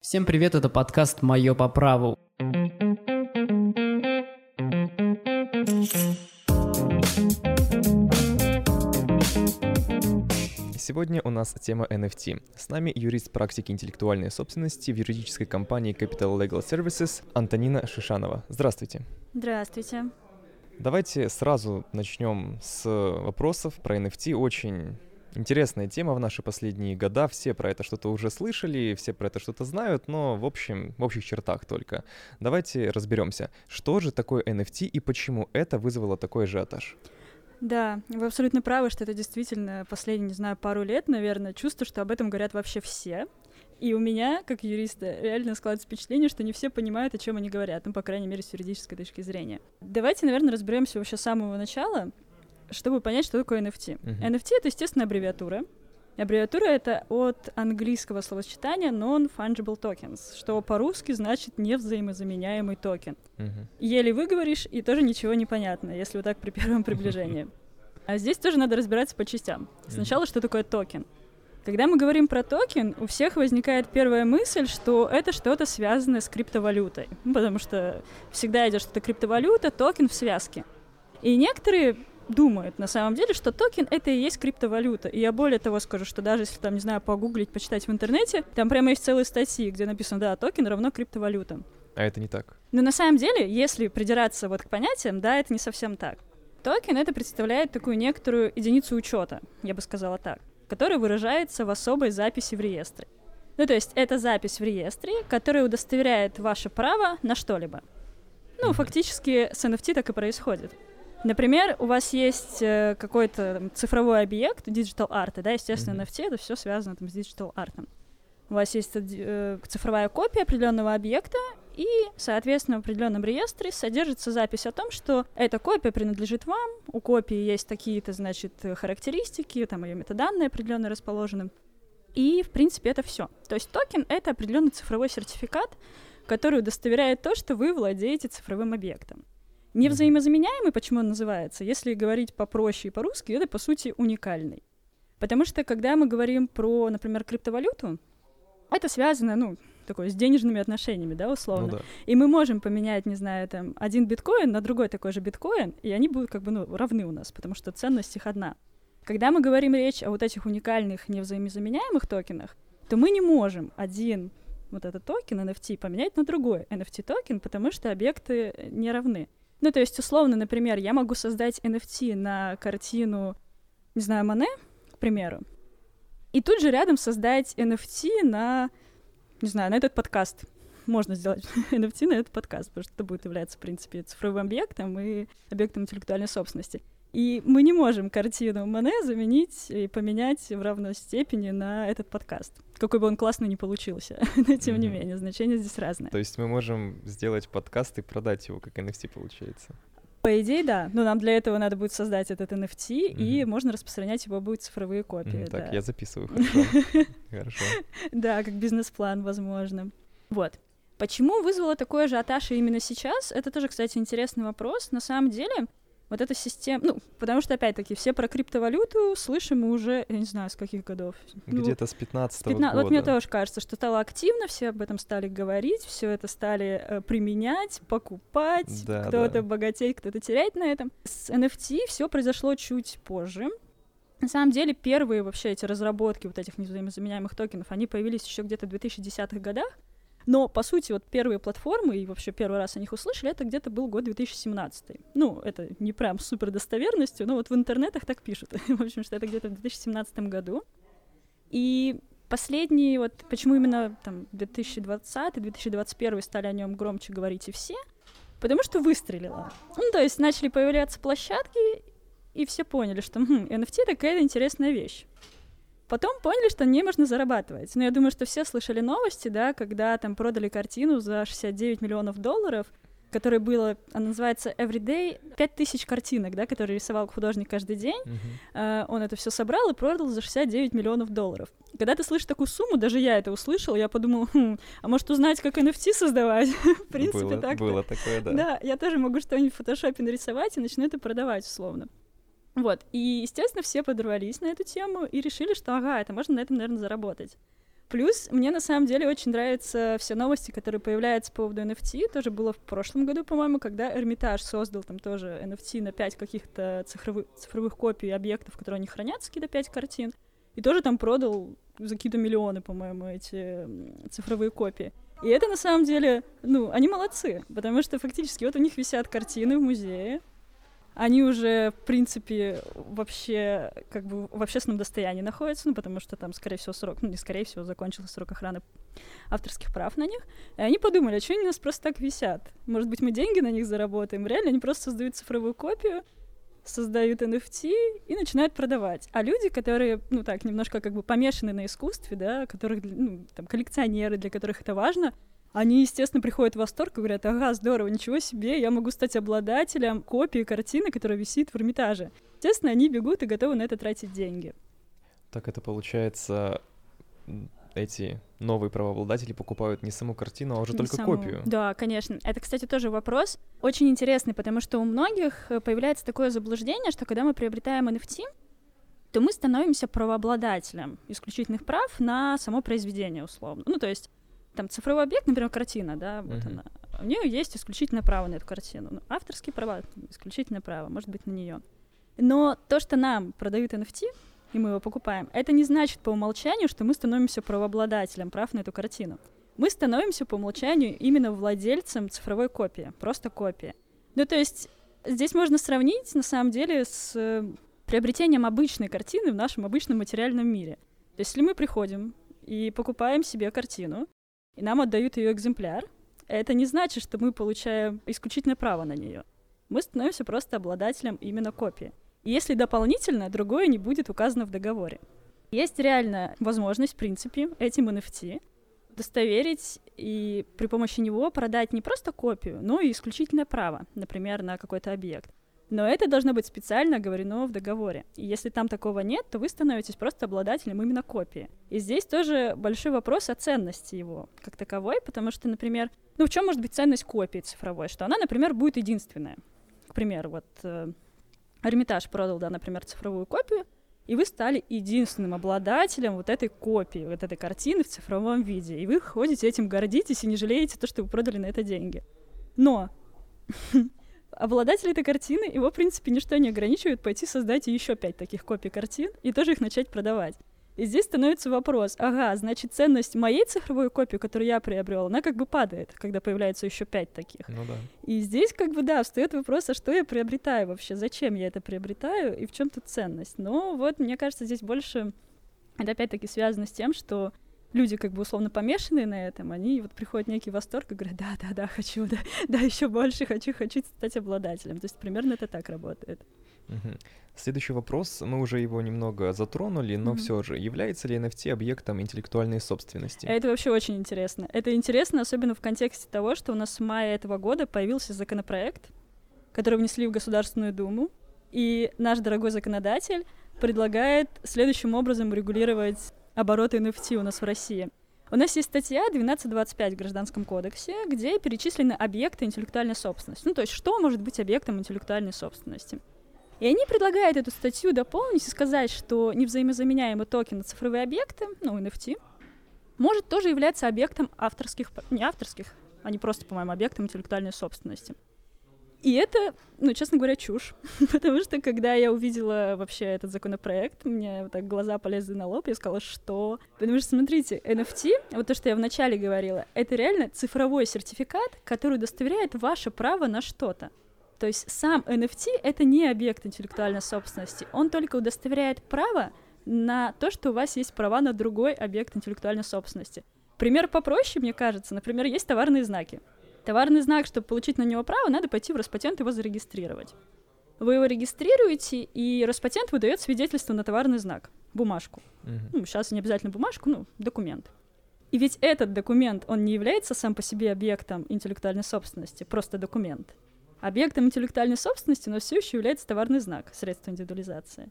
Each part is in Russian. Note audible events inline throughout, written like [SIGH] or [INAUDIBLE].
Всем привет, это подкаст «Мое по праву». Сегодня у нас тема NFT. С нами юрист практики интеллектуальной собственности в юридической компании Capital Legal Services Антонина Шишанова. Здравствуйте. Здравствуйте. Давайте сразу начнем с вопросов про NFT. Очень интересная тема в наши последние года. Все про это что-то уже слышали, все про это что-то знают, но в общем, в общих чертах только. Давайте разберемся, что же такое NFT и почему это вызвало такой ажиотаж. Да, вы абсолютно правы, что это действительно последние, не знаю, пару лет, наверное, чувство, что об этом говорят вообще все. И у меня, как юриста, реально складывается впечатление, что не все понимают, о чем они говорят, ну, по крайней мере, с юридической точки зрения. Давайте, наверное, разберемся вообще с самого начала, чтобы понять, что такое NFT. Uh-huh. NFT — это, естественно, аббревиатура. Аббревиатура — это от английского словосочетания non-fungible tokens, что по-русски значит невзаимозаменяемый токен. Uh-huh. Еле выговоришь, и тоже ничего не понятно, если вот так при первом приближении. [LAUGHS] А здесь тоже надо разбираться по частям. Сначала, что такое токен? Когда мы говорим про токен, у всех возникает первая мысль, что это что-то связанное с криптовалютой. Потому что всегда идет что-то криптовалюта, токен в связке. И некоторые думают на самом деле, что токен это и есть криптовалюта. И я более того скажу, что даже если там, не знаю, погуглить, почитать в интернете, там прямо есть целые статьи, где написано, да, токен равно криптовалюта. А это не так. Но на самом деле, если придираться вот к понятиям, да, это не совсем так. Токен это представляет такую некоторую единицу учета, я бы сказала так, которая выражается в особой записи в реестре. Ну, то есть это запись в реестре, которая удостоверяет ваше право на что-либо. Ну, фактически с NFT так и происходит. Например, у вас есть э, какой-то цифровой объект, digital art, да, естественно, NFT это все связано там, с digital art. У вас есть э, цифровая копия определенного объекта, и, соответственно, в определенном реестре содержится запись о том, что эта копия принадлежит вам, у копии есть такие-то, значит, характеристики, там ее метаданные определенно расположены. И, в принципе, это все. То есть токен — это определенный цифровой сертификат, который удостоверяет то, что вы владеете цифровым объектом. Невзаимозаменяемый, почему он называется? Если говорить попроще и по-русски, это, по сути, уникальный. Потому что, когда мы говорим про, например, криптовалюту, это связано, ну, такое, с денежными отношениями, да, условно. Ну, да. И мы можем поменять, не знаю, там, один биткоин на другой такой же биткоин, и они будут как бы, ну, равны у нас, потому что ценность их одна. Когда мы говорим речь о вот этих уникальных невзаимозаменяемых токенах, то мы не можем один вот этот токен NFT поменять на другой NFT токен, потому что объекты не равны. Ну, то есть, условно, например, я могу создать NFT на картину, не знаю, Мане, к примеру, и тут же рядом создать NFT на, не знаю, на этот подкаст. Можно сделать [LAUGHS] NFT на этот подкаст, потому что это будет являться, в принципе, цифровым объектом и объектом интеллектуальной собственности. И мы не можем картину Мане заменить и поменять в равной степени на этот подкаст. Какой бы он классный ни получился. [LAUGHS] Но тем mm-hmm. не менее, значение здесь разное. То есть мы можем сделать подкаст и продать его как NFT получается? По идее, да. Но нам для этого надо будет создать этот NFT, mm-hmm. и можно распространять его будет цифровые копии. Mm-hmm, так, да. я записываю, [LAUGHS] хорошо. Хорошо. Да, как бизнес-план, возможно. Вот. Почему вызвало такой ажиотаж именно сейчас? Это тоже, кстати, интересный вопрос. На самом деле, вот эта система, ну, потому что, опять-таки, все про криптовалюту слышим мы уже, я не знаю, с каких годов. Ну, Где-то ну, с 15 -го 15 года. Вот мне тоже кажется, что стало активно, все об этом стали говорить, все это стали э, применять, покупать, да, кто-то да. богатеть, кто-то терять на этом. С NFT все произошло чуть позже. На самом деле, первые вообще эти разработки вот этих невзаимозаменяемых токенов, они появились еще где-то в 2010-х годах, но, по сути, вот первые платформы, и вообще первый раз о них услышали, это где-то был год 2017. Ну, это не прям супер достоверностью, но вот в интернетах так пишут. [LAUGHS] в общем, что это где-то в 2017 году. И последние, вот почему именно там 2020-2021 стали о нем громче говорить и все, потому что выстрелило. Ну, то есть начали появляться площадки, и все поняли, что хм, NFT такая интересная вещь. Потом поняли, что не можно зарабатывать. Но я думаю, что все слышали новости, да, когда там продали картину за 69 миллионов долларов, которая была, она называется Everyday, 5000 картинок, да, которые рисовал художник каждый день. Uh-huh. Uh, он это все собрал и продал за 69 миллионов долларов. Когда ты слышишь такую сумму, даже я это услышал, я подумал, хм, а может узнать, как NFT создавать? [LAUGHS] В принципе, было, так. Было такое, да. Да, я тоже могу что-нибудь в фотошопе нарисовать и начну это продавать условно. Вот, и, естественно, все подорвались на эту тему и решили, что, ага, это можно на этом, наверное, заработать. Плюс мне на самом деле очень нравятся все новости, которые появляются по поводу NFT. Тоже было в прошлом году, по-моему, когда Эрмитаж создал там тоже NFT на 5 каких-то цифровых, цифровых копий объектов, которые они хранятся, какие-то 5 картин. И тоже там продал за какие-то миллионы, по-моему, эти цифровые копии. И это на самом деле, ну, они молодцы, потому что фактически вот у них висят картины в музее, они уже, в принципе, вообще как бы в общественном достоянии находятся, ну, потому что там, скорее всего, срок, ну, не скорее всего, закончился срок охраны авторских прав на них. И они подумали, а что они у нас просто так висят? Может быть, мы деньги на них заработаем? Реально, они просто создают цифровую копию, создают NFT и начинают продавать. А люди, которые, ну так, немножко как бы помешаны на искусстве, да, которых, ну, там, коллекционеры, для которых это важно, они, естественно, приходят в восторг и говорят, ага, здорово, ничего себе, я могу стать обладателем копии картины, которая висит в Эрмитаже. Естественно, они бегут и готовы на это тратить деньги. Так это получается, эти новые правообладатели покупают не саму картину, а уже Не только саму. копию. Да, конечно. Это, кстати, тоже вопрос очень интересный, потому что у многих э, появляется такое заблуждение, что когда мы приобретаем NFT, то мы становимся правообладателем исключительных прав на само произведение, условно. Ну, то есть там цифровой объект, например, картина, да, вот Мгм. она. У нее есть исключительное право на эту картину. Ну, авторские права, исключительное право, может быть, на нее. Но то, что нам продают NFT, и мы его покупаем, это не значит по умолчанию, что мы становимся правообладателем прав на эту картину. Мы становимся по умолчанию именно владельцем цифровой копии, просто копии. Ну, то есть здесь можно сравнить, на самом деле, с э, приобретением обычной картины в нашем обычном материальном мире. То есть если мы приходим и покупаем себе картину, и нам отдают ее экземпляр, это не значит, что мы получаем исключительное право на нее. Мы становимся просто обладателем именно копии. Если дополнительно другое не будет указано в договоре. Есть реально возможность, в принципе, этим NFT удостоверить и при помощи него продать не просто копию, но и исключительное право, например, на какой-то объект. Но это должно быть специально оговорено в договоре. И если там такого нет, то вы становитесь просто обладателем именно копии. И здесь тоже большой вопрос о ценности его как таковой, потому что, например, ну в чем может быть ценность копии цифровой? Что она, например, будет единственная. К примеру, вот э, Эрмитаж продал, да, например, цифровую копию, и вы стали единственным обладателем вот этой копии, вот этой картины в цифровом виде. И вы ходите этим гордитесь и не жалеете то, что вы продали на это деньги. Но [LAUGHS] обладатель этой картины, его, в принципе, ничто не ограничивает пойти создать еще пять таких копий картин и тоже их начать продавать. И здесь становится вопрос, ага, значит, ценность моей цифровой копии, которую я приобрел, она как бы падает, когда появляется еще пять таких. Ну да. И здесь как бы, да, встает вопрос, а что я приобретаю вообще, зачем я это приобретаю и в чем тут ценность. Но вот, мне кажется, здесь больше это опять-таки связано с тем, что люди как бы условно помешанные на этом, они вот приходят в некий восторг и говорят, да, да, да, хочу, да, да, еще больше хочу, хочу стать обладателем. То есть примерно это так работает. Следующий вопрос, мы уже его немного затронули, но Мгм. все же, является ли NFT объектом интеллектуальной собственности? Это вообще очень интересно. Это интересно, особенно в контексте того, что у нас с мая этого года появился законопроект, который внесли в Государственную Думу, и наш дорогой законодатель предлагает следующим образом регулировать обороты NFT у нас в России. У нас есть статья 1225 в Гражданском кодексе, где перечислены объекты интеллектуальной собственности. Ну, то есть, что может быть объектом интеллектуальной собственности. И они предлагают эту статью дополнить и сказать, что невзаимозаменяемый токен цифровые объекты, ну, NFT, может тоже являться объектом авторских, не авторских, а не просто, по-моему, объектом интеллектуальной собственности. И это, ну, честно говоря, чушь. [LAUGHS] Потому что, когда я увидела вообще этот законопроект, мне вот так глаза полезли на лоб, я сказала, что... Потому что, смотрите, NFT, вот то, что я вначале говорила, это реально цифровой сертификат, который удостоверяет ваше право на что-то. То есть сам NFT — это не объект интеллектуальной собственности, он только удостоверяет право на то, что у вас есть права на другой объект интеллектуальной собственности. Пример попроще, мне кажется. Например, есть товарные знаки. Товарный знак, чтобы получить на него право, надо пойти в Роспатент и его зарегистрировать. Вы его регистрируете, и Роспатент выдает свидетельство на товарный знак, бумажку. Мгм. Ну, сейчас не обязательно бумажку, ну, документ. И ведь этот документ, он не является сам по себе объектом интеллектуальной собственности, просто документ. Объектом интеллектуальной собственности, но все еще является товарный знак, средство индивидуализации.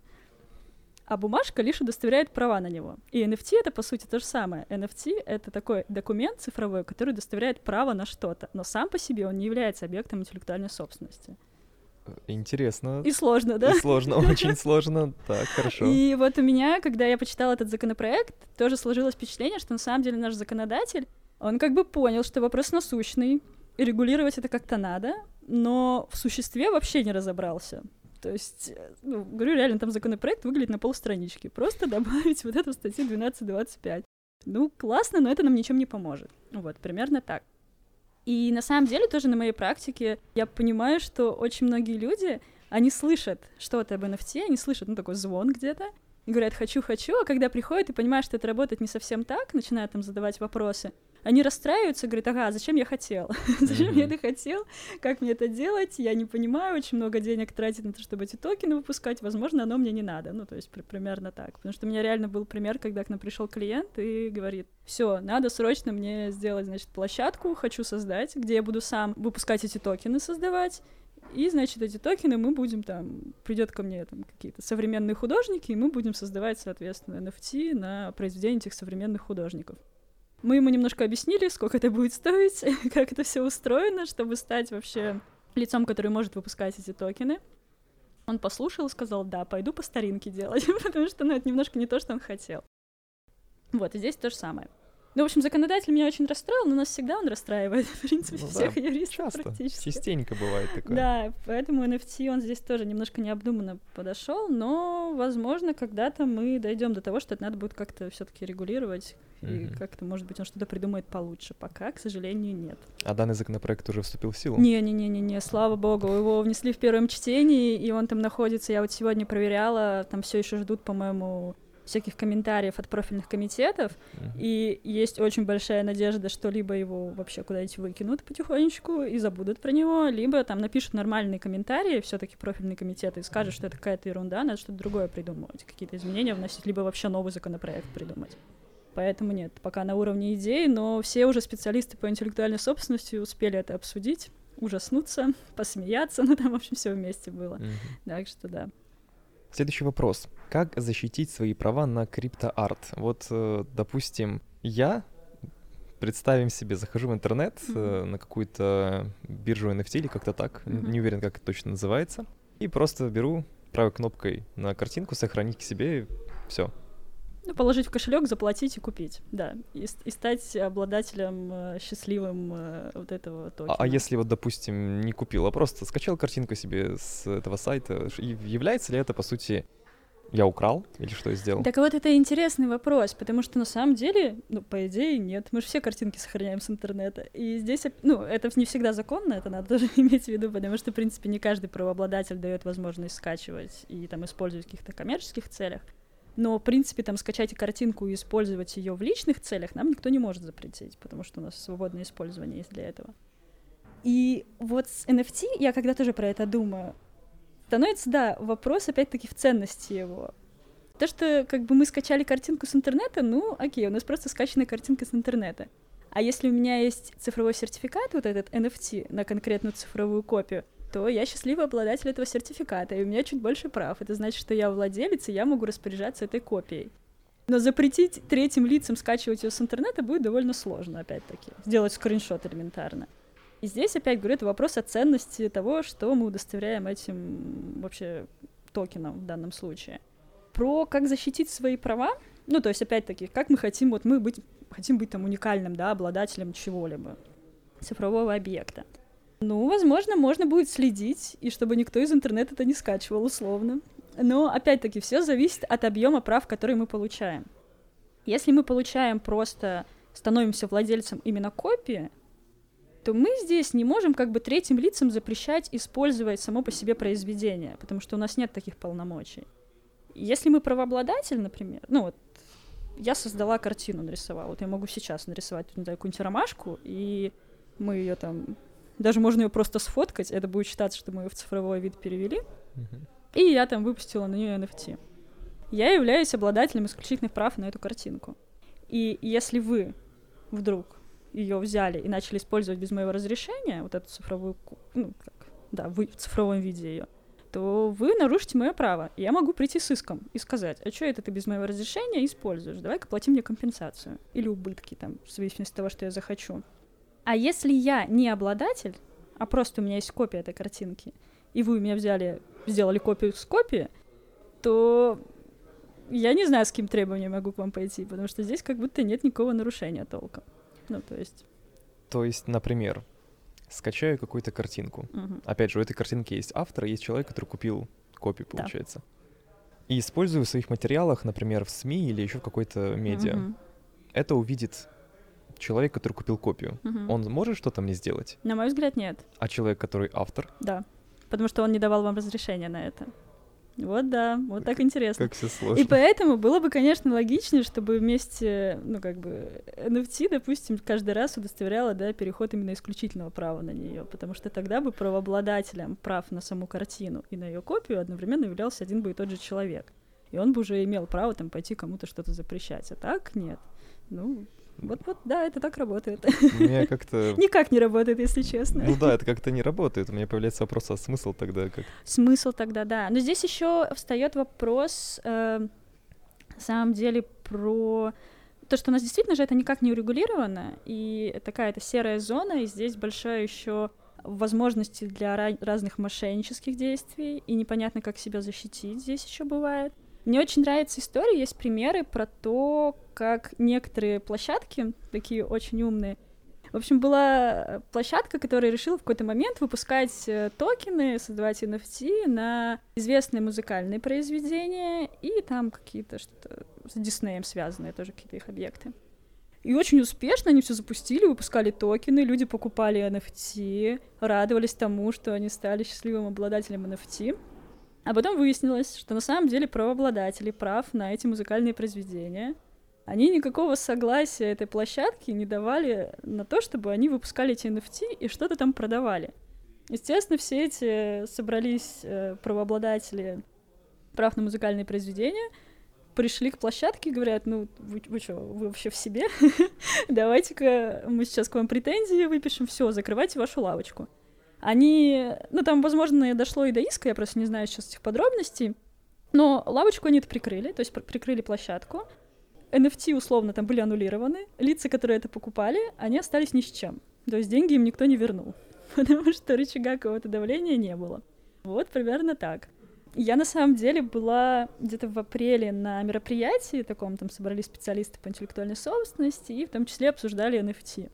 А бумажка лишь удостоверяет права на него. И NFT это, по сути, то же самое. NFT — это такой документ цифровой, который удостоверяет право на что-то, но сам по себе он не является объектом интеллектуальной собственности. Интересно. И сложно, да? И сложно, очень сложно. Так, хорошо. И вот у меня, когда я почитала этот законопроект, тоже сложилось впечатление, что на самом деле наш законодатель, он как бы понял, что вопрос насущный, и регулировать это как-то надо, но в существе вообще не разобрался. То есть, э, ну, говорю, реально, там законопроект выглядит на полстранички. Просто добавить [LAUGHS] вот эту статью 12.25. Ну, классно, но это нам ничем не поможет. Вот, примерно так. И на самом деле тоже на моей практике я понимаю, что очень многие люди, они слышат что-то об NFT, они слышат, ну, такой звон где-то, и говорят «хочу, хочу», а когда приходят и понимают, что это работает не совсем так, начинают там задавать вопросы, они расстраиваются, говорят, ага, зачем я хотел? [LAUGHS] зачем я это хотел? Как мне это делать? Я не понимаю, очень много денег тратить на то, чтобы эти токены выпускать, возможно, оно мне не надо. Ну, то есть при- примерно так. Потому что у меня реально был пример, когда к нам пришел клиент и говорит, все, надо срочно мне сделать, значит, площадку, хочу создать, где я буду сам выпускать эти токены, создавать, и, значит, эти токены мы будем там, придет ко мне там какие-то современные художники, и мы будем создавать, соответственно, NFT на произведения этих современных художников. Мы ему немножко объяснили, сколько это будет стоить, [LAUGHS] как это все устроено, чтобы стать вообще лицом, который может выпускать эти токены. Он послушал и сказал, да, пойду по старинке делать, [LAUGHS] потому что, ну, это немножко не то, что он хотел. Вот, и здесь то же самое. Ну, в общем, законодатель меня очень расстроил, но нас всегда он расстраивает, [LAUGHS] в принципе, Ну всех да, юристов Часто, практически. частенько бывает такое. Да, поэтому NFT он здесь тоже немножко необдуманно подошел, но, возможно, когда-то мы дойдем до того, что это надо будет как-то все-таки регулировать, и Мгм. как-то, может быть, он что-то придумает получше. Пока, к сожалению, нет. А данный законопроект уже вступил в силу? Не-не-не-не-не, слава богу, его внесли в первом чтении, и он там находится. Я вот сегодня проверяла, там все еще ждут, по-моему, всяких комментариев от профильных комитетов, Мгм. и есть очень большая надежда, что либо его вообще куда-нибудь выкинут потихонечку и забудут про него, либо там напишут нормальные комментарии, все таки профильные комитеты, и скажут, что это какая-то ерунда, надо что-то другое придумывать, какие-то изменения вносить, либо вообще новый законопроект придумать. Поэтому нет, пока на уровне идей, но все уже специалисты по интеллектуальной собственности успели это обсудить, ужаснуться, посмеяться, ну там, в общем, все вместе было. Мгм. Так что да. Следующий вопрос. Как защитить свои права на криптоарт? Вот, э, допустим, я, представим себе, захожу в интернет э, на какую-то биржу NFT или как-то так, Мгм. не уверен, как это точно называется, и просто беру правой кнопкой на картинку, сохранить к себе, все. Ну, положить в кошелек, заплатить и купить, да. И, и стать обладателем э, счастливым э, вот этого А, токена. а если вот, допустим, не купил, а просто скачал картинку себе с этого сайта, и является ли это, по сути, я украл или что я сделал? Так вот это интересный вопрос, потому что на самом деле, ну, по идее, нет. Мы же все картинки сохраняем с интернета. И здесь, ну, это не всегда законно, это надо [LAUGHS] тоже иметь в виду, потому что, в принципе, не каждый правообладатель дает возможность скачивать и там использовать в каких-то коммерческих целях. Но, в принципе, там скачать картинку и использовать ее в личных целях нам никто не может запретить, потому что у нас свободное использование есть для этого. И вот с NFT, я когда тоже про это думаю, становится, да, вопрос опять-таки в ценности его. То, что как бы мы скачали картинку с интернета, ну, окей, у нас просто скачанная картинка с интернета. А если у меня есть цифровой сертификат, вот этот NFT, на конкретную цифровую копию, то я счастливый обладатель этого сертификата, и у меня чуть больше прав. Это значит, что я владелец, и я могу распоряжаться этой копией. Но запретить третьим лицам скачивать ее с интернета будет довольно сложно, опять-таки. Сделать скриншот элементарно. И здесь, опять говорю, это вопрос о ценности того, что мы удостоверяем этим вообще токеном в данном случае. Про как защитить свои права, ну, то есть, опять-таки, как мы хотим, вот мы быть, хотим быть там уникальным, да, обладателем чего-либо, цифрового объекта. Ну, возможно, можно будет следить, и чтобы никто из интернета это не скачивал условно. Но, опять-таки, все зависит от объема прав, которые мы получаем. Если мы получаем просто, становимся владельцем именно копии, то мы здесь не можем как бы третьим лицам запрещать использовать само по себе произведение, потому что у нас нет таких полномочий. Если мы правообладатель, например, ну вот я создала картину, нарисовала, вот я могу сейчас нарисовать, не знаю, какую-нибудь ромашку, и мы ее там, даже можно ее просто сфоткать, это будет считаться, что мы ее в цифровой вид перевели, Мгм. и я там выпустила на нее NFT. Я являюсь обладателем исключительных прав на эту картинку. И если вы вдруг ее взяли и начали использовать без моего разрешения, вот эту цифровую, ну, как, да, вы в цифровом виде ее, то вы нарушите мое право. И я могу прийти с иском и сказать, а что это ты без моего разрешения используешь? Давай-ка плати мне компенсацию. Или убытки, там, в зависимости от того, что я захочу. А если я не обладатель, а просто у меня есть копия этой картинки, и вы у меня взяли, сделали копию с копии, то я не знаю, с каким требованием могу к вам пойти, потому что здесь как будто нет никакого нарушения толком. Ну, то есть... То есть, например, скачаю какую-то картинку. мгм. Опять же, у этой картинки есть автор, есть человек, который купил копию, Да. получается. И использую в своих материалах, например, в СМИ или еще в какой-то медиа. Мгм. Это увидит человек, который купил копию. Мгм. Он может что-то мне сделать? На мой взгляд, нет. А человек, который автор? Да. Потому что он не давал вам разрешения на это. Вот да, вот так интересно. Как все сложно. И поэтому было бы, конечно, логичнее, чтобы вместе, ну, как бы, NFT, допустим, каждый раз удостоверяло, да, переход именно исключительного права на нее, потому что тогда бы правообладателем прав на саму картину и на ее копию одновременно являлся один бы и тот же человек. И он бы уже имел право там пойти кому-то что-то запрещать. А так нет. Ну, вот-вот, да, это так работает. У меня как-то... [LAUGHS] Никак не работает, если честно. Ну да, это как-то не работает. У меня появляется вопрос, а смысл тогда как? Смысл тогда, да. Но здесь еще встает вопрос, э, на самом деле, про то, что у нас действительно же это никак не урегулировано, и такая это серая зона, и здесь большая еще возможности для ра- разных мошеннических действий, и непонятно, как себя защитить здесь еще бывает. Мне очень нравится история, есть примеры про то, как некоторые площадки, такие очень умные, в общем, была площадка, которая решила в какой-то момент выпускать э, токены, создавать NFT на известные музыкальные произведения и там какие-то что-то с Диснеем связанные тоже какие-то их объекты. И очень успешно они все запустили, выпускали токены, люди покупали NFT, радовались тому, что они стали счастливым обладателем NFT. А потом выяснилось, что на самом деле правообладатели прав на эти музыкальные произведения они никакого согласия этой площадки не давали на то, чтобы они выпускали эти NFT и что-то там продавали. Естественно, все эти собрались э, правообладатели прав на музыкальные произведения, пришли к площадке и говорят, ну, вы, вы что, вы вообще в себе? [LAUGHS] Давайте-ка мы сейчас к вам претензии выпишем, все, закрывайте вашу лавочку. Они, ну, там, возможно, дошло и до иска, я просто не знаю сейчас этих подробностей, но лавочку они это прикрыли, то есть пр- прикрыли площадку, NFT условно там были аннулированы, лица, которые это покупали, они остались ни с чем. То есть деньги им никто не вернул, [LAUGHS] потому что рычага какого-то давления не было. Вот примерно так. Я на самом деле была где-то в апреле на мероприятии таком, там собрались специалисты по интеллектуальной собственности и в том числе обсуждали NFT.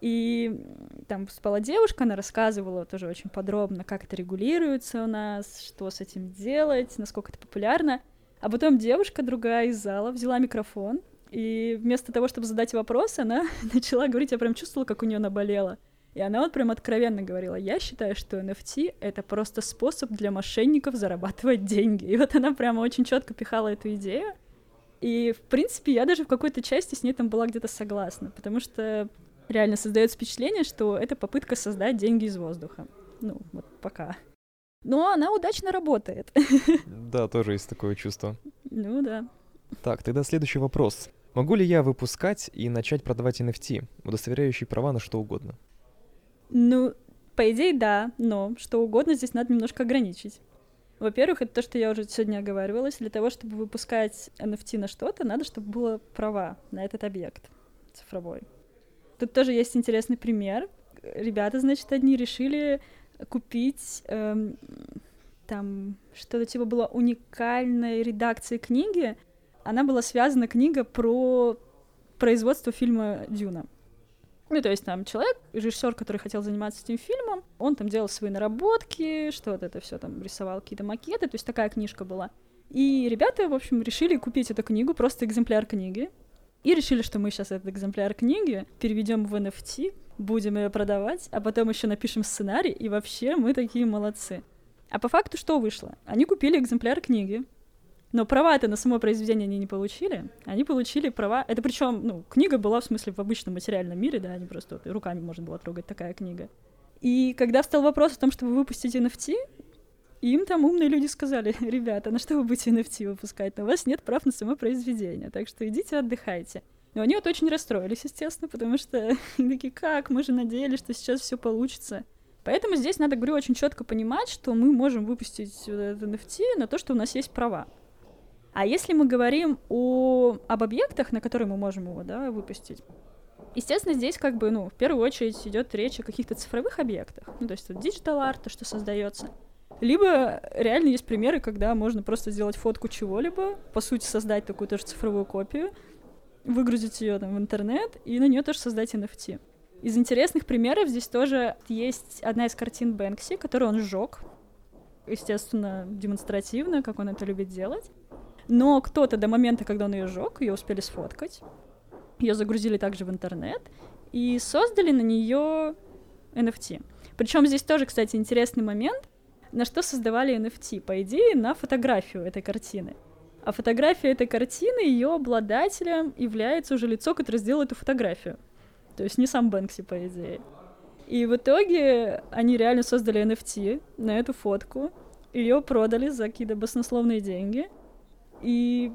И там спала девушка, она рассказывала тоже очень подробно, как это регулируется у нас, что с этим делать, насколько это популярно. А потом девушка другая из зала взяла микрофон, и вместо того, чтобы задать вопрос, она [LAUGHS] начала говорить, я прям чувствовала, как у нее наболело. И она вот прям откровенно говорила, я считаю, что NFT — это просто способ для мошенников зарабатывать деньги. И вот она прямо очень четко пихала эту идею. И, в принципе, я даже в какой-то части с ней там была где-то согласна, потому что реально создается впечатление, что это попытка создать деньги из воздуха. Ну, вот пока. Но она удачно работает. [LAUGHS] Да, тоже есть такое чувство. Ну да. Так, тогда следующий вопрос. Могу ли я выпускать и начать продавать NFT, удостоверяющие права на что угодно? Ну, по идее, да, но что угодно здесь надо немножко ограничить. Во-первых, это то, что я уже сегодня оговаривалась. Для того, чтобы выпускать NFT на что-то, надо, чтобы было права на этот объект цифровой. Тут тоже есть интересный пример. Ребята, значит, одни решили купить эм, там что-то типа было уникальной редакции книги. Она была связана, книга, про производство фильма «Дюна». Ну, то есть там человек, режиссер, который хотел заниматься этим фильмом, он там делал свои наработки, что-то это все там рисовал, какие-то макеты, то есть такая книжка была. И ребята, в общем, решили купить эту книгу, просто экземпляр книги, и решили, что мы сейчас этот экземпляр книги переведем в NFT, будем ее продавать, а потом еще напишем сценарий, и вообще мы такие молодцы. А по факту что вышло? Они купили экземпляр книги, но права-то на само произведение они не получили. Они получили права. Это причем, ну, книга была в смысле в обычном материальном мире, да, не просто вот руками можно было трогать такая книга. И когда встал вопрос о том, чтобы выпустить NFT, им там умные люди сказали, [LAUGHS] ребята, на что вы будете NFT выпускать? У вас нет прав на само произведение, так что идите отдыхайте. Но они вот очень расстроились, естественно, потому что [LAUGHS] такие, как, мы же надеялись, что сейчас все получится. Поэтому здесь надо, говорю, очень четко понимать, что мы можем выпустить вот этот NFT на то, что у нас есть права. А если мы говорим о, об объектах, на которые мы можем его да, выпустить, естественно, здесь как бы, ну, в первую очередь идет речь о каких-то цифровых объектах, ну, то есть вот digital art, то, что создается. Либо реально есть примеры, когда можно просто сделать фотку чего-либо, по сути создать такую тоже цифровую копию, выгрузить ее там в интернет и на нее тоже создать NFT. Из интересных примеров здесь тоже есть одна из картин Бэнкси, которую он сжег, естественно, демонстративно, как он это любит делать. Но кто-то до момента, когда он ее сжег, ее успели сфоткать, ее загрузили также в интернет и создали на нее NFT. Причем здесь тоже, кстати, интересный момент, на что создавали NFT. По идее, на фотографию этой картины. А фотография этой картины, ее обладателем является уже лицо, которое сделало эту фотографию. То есть не сам Бэнкси, по идее. И в итоге они реально создали NFT на эту фотку, ее продали за какие-то баснословные деньги, и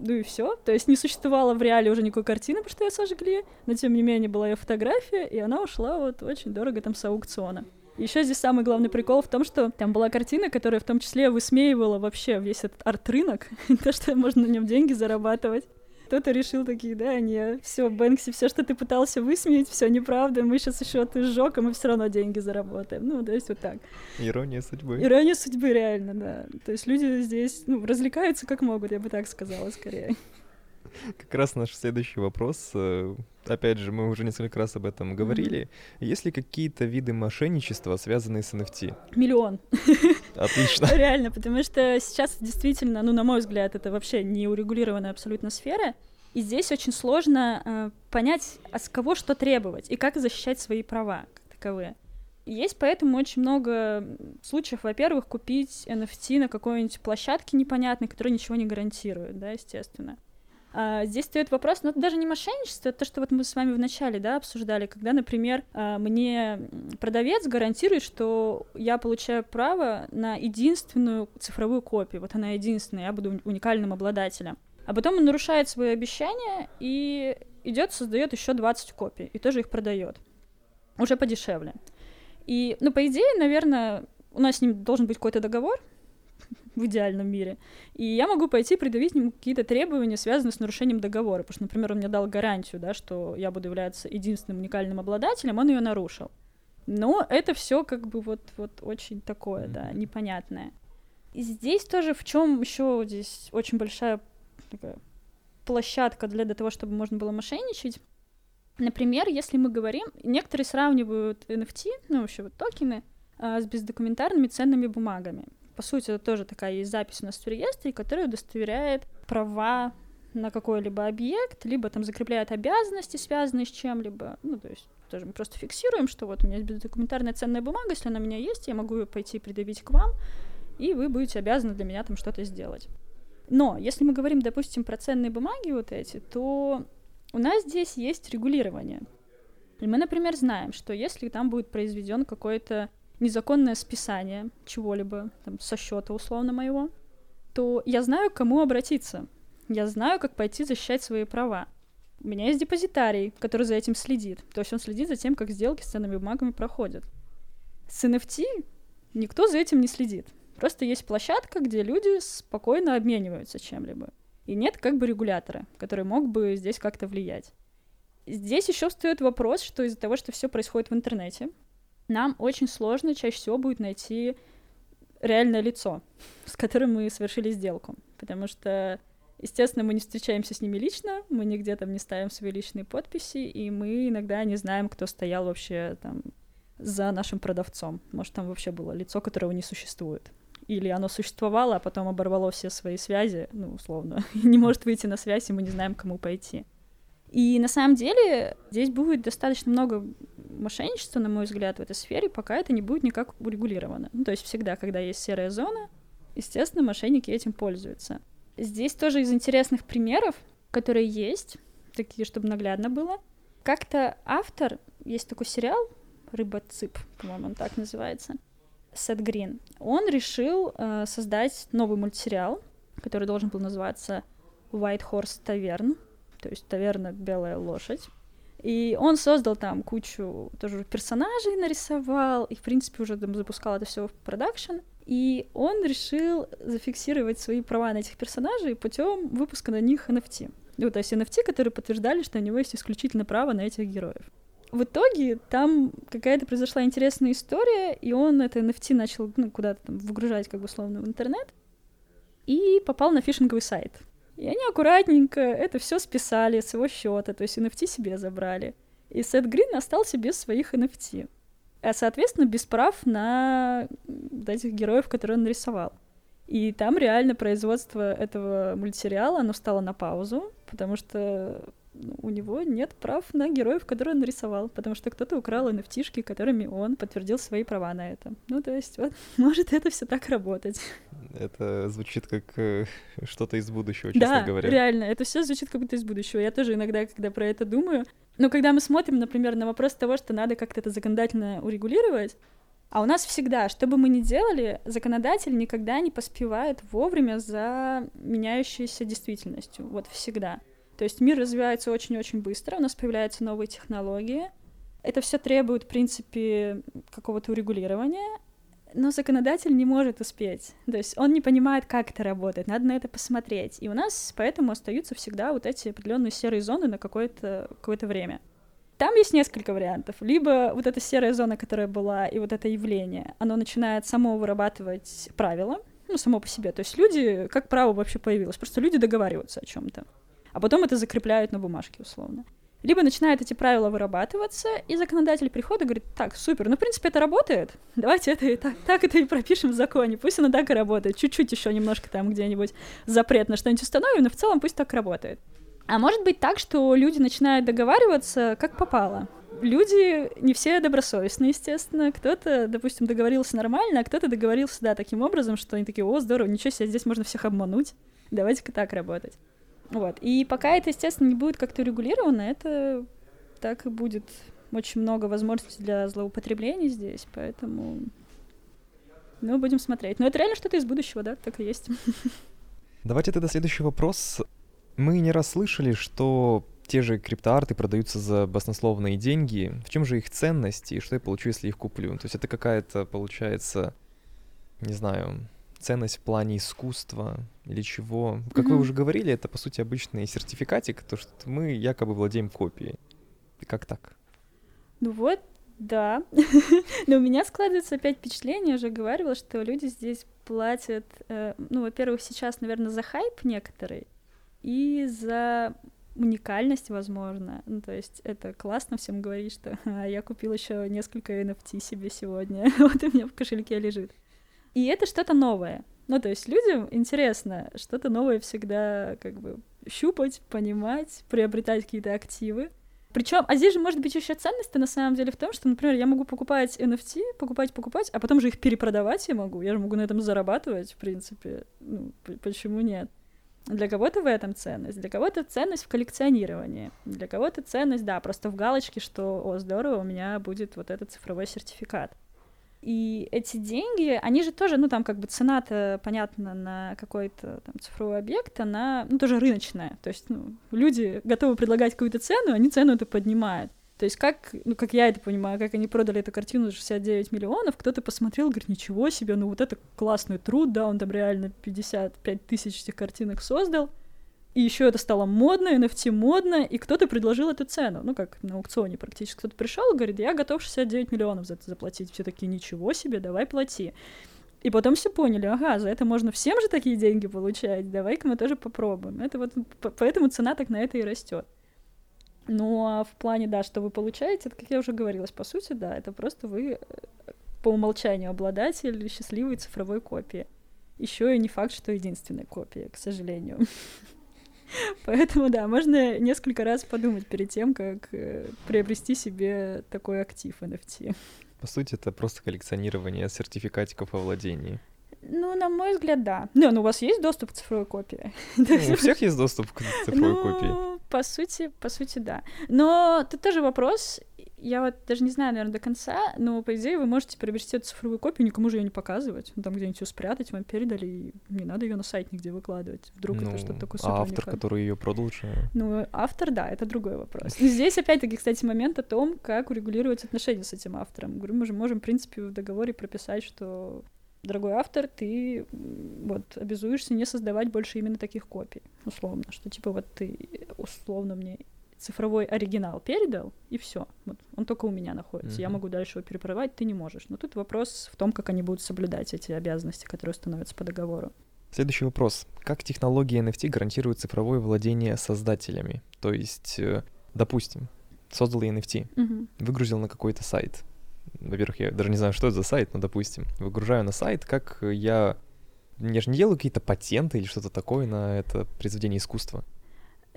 ну и все. То есть не существовало в реале уже никакой картины, потому что ее сожгли, но тем не менее была ее фотография, и она ушла вот очень дорого там с аукциона. Еще здесь самый главный прикол в том, что там была картина, которая в том числе высмеивала вообще весь этот арт-рынок, [LAUGHS] то, что можно на нем деньги зарабатывать. Кто-то решил такие, да, не, все, Бэнкси, все, что ты пытался высмеять, все неправда, мы сейчас еще ты сжег, а мы все равно деньги заработаем. Ну, то есть вот так. Ирония судьбы. Ирония судьбы, реально, да. То есть люди здесь, ну, развлекаются как могут, я бы так сказала, скорее. [LAUGHS] Как раз наш следующий вопрос. Э, опять же, мы уже несколько раз об этом говорили. Mm-hmm. Есть ли какие-то виды мошенничества, связанные с NFT? Миллион. [LAUGHS] Отлично. Реально, потому что сейчас действительно, ну, на мой взгляд, это вообще не урегулированная абсолютно сфера. И здесь очень сложно э, понять, а с кого что требовать и как защищать свои права как таковые. Есть поэтому очень много случаев, во-первых, купить NFT на какой-нибудь площадке непонятной, которая ничего не гарантирует, да, естественно. А, здесь стоит вопрос, но это даже не мошенничество, это то, что вот мы с вами вначале, да, обсуждали, когда, например, а, мне продавец гарантирует, что я получаю право на единственную цифровую копию, вот она единственная, я буду уникальным обладателем. А потом он нарушает свои обещания и идет, создает еще 20 копий, и тоже их продает. Уже подешевле. И, ну, по идее, наверное, у нас с ним должен быть какой-то договор, в идеальном мире. И я могу пойти предъявить ему какие-то требования, связанные с нарушением договора. Потому что, например, он мне дал гарантию, да, что я буду являться единственным уникальным обладателем, он ее нарушил. Но это все как бы вот, вот очень такое, да, непонятное. И здесь тоже в чем еще здесь очень большая такая площадка для, для того, чтобы можно было мошенничать. Например, если мы говорим, некоторые сравнивают NFT, ну вообще вот токены, а, с бездокументарными ценными бумагами. По сути, это тоже такая есть запись у нас в реестре, которая удостоверяет права на какой-либо объект, либо там закрепляет обязанности, связанные с чем-либо. Ну, то есть тоже мы просто фиксируем, что вот у меня есть документарная ценная бумага, если она у меня есть, я могу ее пойти предъявить к вам, и вы будете обязаны для меня там что-то сделать. Но если мы говорим, допустим, про ценные бумаги вот эти, то у нас здесь есть регулирование. И мы, например, знаем, что если там будет произведен какой-то незаконное списание чего-либо, там, со счета условно моего, то я знаю, к кому обратиться. Я знаю, как пойти защищать свои права. У меня есть депозитарий, который за этим следит. То есть он следит за тем, как сделки с ценными бумагами проходят. С NFT никто за этим не следит. Просто есть площадка, где люди спокойно обмениваются чем-либо. И нет как бы регулятора, который мог бы здесь как-то влиять. Здесь еще встает вопрос, что из-за того, что все происходит в интернете, нам очень сложно чаще всего будет найти реальное лицо, с которым мы совершили сделку. Потому что, естественно, мы не встречаемся с ними лично, мы нигде там не ставим свои личные подписи, и мы иногда не знаем, кто стоял вообще там за нашим продавцом. Может, там вообще было лицо, которого не существует. Или оно существовало, а потом оборвало все свои связи, ну, условно, [LAUGHS] не может выйти на связь, и мы не знаем, кому пойти. И на самом деле здесь будет достаточно много мошенничества, на мой взгляд, в этой сфере, пока это не будет никак урегулировано. Ну, то есть всегда, когда есть серая зона, естественно, мошенники этим пользуются. Здесь тоже из интересных примеров, которые есть, такие, чтобы наглядно было. Как-то автор, есть такой сериал «Рыба Цып», по-моему, он так называется, Сет Грин. Он решил э, создать новый мультсериал, который должен был называться White Horse Tavern, то есть таверна «Белая лошадь». И он создал там кучу тоже персонажей нарисовал, и, в принципе, уже там запускал это все в продакшн. И он решил зафиксировать свои права на этих персонажей путем выпуска на них NFT. Ну, то есть NFT, которые подтверждали, что у него есть исключительно право на этих героев. в итоге там какая-то произошла интересная история, и он это NFT начал ну, куда-то там выгружать, как бы, словно в интернет, и попал на фишинговый сайт. И они аккуратненько это все списали с его счета, то есть NFT себе забрали. И Сет Грин остался без своих NFT. А, соответственно, без прав на этих героев, которые он нарисовал. И там реально производство этого мультсериала, оно стало на паузу, потому что у него нет прав на героев, которые он нарисовал, потому что кто-то украл nft которыми он подтвердил свои права на это. Ну, то есть, вот, [LAUGHS] может это все так работать. Это звучит как э, что-то из будущего, честно да, говоря. реально, это все звучит как будто из будущего. Я тоже иногда, когда про это думаю, но когда мы смотрим, например, на вопрос того, что надо как-то это законодательно урегулировать, а у нас всегда, что бы мы ни делали, законодатель никогда не поспевает вовремя за меняющейся действительностью. Вот всегда. То есть мир развивается очень-очень быстро, у нас появляются новые технологии. Это все требует, в принципе, какого-то урегулирования, но законодатель не может успеть. То есть он не понимает, как это работает, надо на это посмотреть. И у нас поэтому остаются всегда вот эти определенные серые зоны на какое-то какое время. Там есть несколько вариантов. Либо вот эта серая зона, которая была, и вот это явление, оно начинает само вырабатывать правила, ну, само по себе. То есть люди, как право вообще появилось? Просто люди договариваются о чем-то а потом это закрепляют на бумажке условно. Либо начинают эти правила вырабатываться, и законодатель и говорит, так, супер, ну, в принципе, это работает, давайте это и так, так это и пропишем в законе, пусть оно так и работает, чуть-чуть еще немножко там где-нибудь запрет на что-нибудь установим, но в целом пусть так работает. А может быть так, что люди начинают договариваться как попало. Люди не все добросовестные, естественно. Кто-то, допустим, договорился нормально, а кто-то договорился, да, таким образом, что они такие, о, здорово, ничего себе, здесь можно всех обмануть. Давайте-ка так работать. Вот. И пока это, естественно, не будет как-то регулировано, это так и будет очень много возможностей для злоупотреблений здесь, поэтому ну, будем смотреть. Но это реально что-то из будущего, да, так и есть. [LAUGHS] Давайте тогда следующий вопрос. Мы не раз слышали, что те же криптоарты продаются за баснословные деньги. В чем же их ценность и что я получу, если их куплю? То есть это какая-то, получается, не знаю, ценность в плане искусства или чего. Как mm-hmm. вы уже говорили, это по сути обычный сертификатик, то что мы якобы владеем копией. Как так? Ну вот, да. [LAUGHS] Но у меня складывается опять впечатление, я уже говорила, что люди здесь платят, э, ну, во-первых, сейчас, наверное, за хайп некоторый, и за уникальность, возможно. Ну, то есть это классно всем говорить, что [LAUGHS] а, я купил еще несколько NFT себе сегодня, [LAUGHS] вот у меня в кошельке лежит. И это что-то новое. Ну, то есть людям интересно что-то новое всегда как бы щупать, понимать, приобретать какие-то активы. Причем, а здесь же может быть еще ценность на самом деле в том, что, например, я могу покупать NFT, покупать, покупать, а потом же их перепродавать я могу. Я же могу на этом зарабатывать, в принципе. Ну, почему нет? Для кого-то в этом ценность, для кого-то ценность в коллекционировании, для кого-то ценность, да, просто в галочке, что, о, здорово, у меня будет вот этот цифровой сертификат. И эти деньги, они же тоже, ну там как бы цена-то, понятно, на какой-то там цифровой объект, она, ну тоже рыночная. То есть, ну, люди готовы предлагать какую-то цену, они цену это поднимают. То есть как, ну, как я это понимаю, как они продали эту картину за 69 миллионов, кто-то посмотрел, говорит, ничего себе, ну вот это классный труд, да, он там реально 55 тысяч этих картинок создал, и еще это стало модно, NFT модно, и кто-то предложил эту цену. Ну, как на аукционе практически. Кто-то пришел и говорит, я готов 69 миллионов за это заплатить. Все такие, ничего себе, давай плати. И потом все поняли, ага, за это можно всем же такие деньги получать, давай-ка мы тоже попробуем. Это вот, поэтому цена так на это и растет. Ну, а в плане, да, что вы получаете, это, как я уже говорила, по сути, да, это просто вы э, по умолчанию обладатель счастливой цифровой копии. Еще и не факт, что единственная копия, к сожалению. [LAUGHS] [LAUGHS] Поэтому, да, можно несколько раз подумать перед тем, как э, приобрести себе такой актив NFT. По сути, это просто коллекционирование сертификатиков о владении. Ну, на мой взгляд, да. Ну, ну у вас есть доступ к цифровой копии? [LAUGHS] Ну, у всех есть доступ к цифровой ну, копии. По сути, по сути, да. Но тут тоже вопрос, я вот даже не знаю, наверное, до конца, но, по идее, вы можете приобрести эту цифровую копию, никому же ее не показывать, ну, там где-нибудь ее спрятать, вам передали, и не надо ее на сайт нигде выкладывать. Вдруг ну, это что-то такое супер А автор, который ее продал уже? Ну, автор, да, это другой вопрос. [LAUGHS] Здесь, опять-таки, кстати, момент о том, как урегулировать отношения с этим автором. Говорю, мы же можем, в принципе, в договоре прописать, что дорогой автор, ты вот обязуешься не создавать больше именно таких копий, условно, что типа вот ты условно мне цифровой оригинал передал, и все. Вот он только у меня находится. Мгм. Я могу дальше его перепродавать, ты не можешь. Но тут вопрос в том, как они будут соблюдать эти обязанности, которые становятся по договору. Следующий вопрос. Как технологии NFT гарантируют цифровое владение создателями? То есть, э, допустим, создал я NFT, выгрузил на какой-то сайт. Во-первых, я даже не знаю, что это за сайт, но, допустим, выгружаю на сайт, как я... Я же не делаю какие-то патенты или что-то такое на это произведение искусства.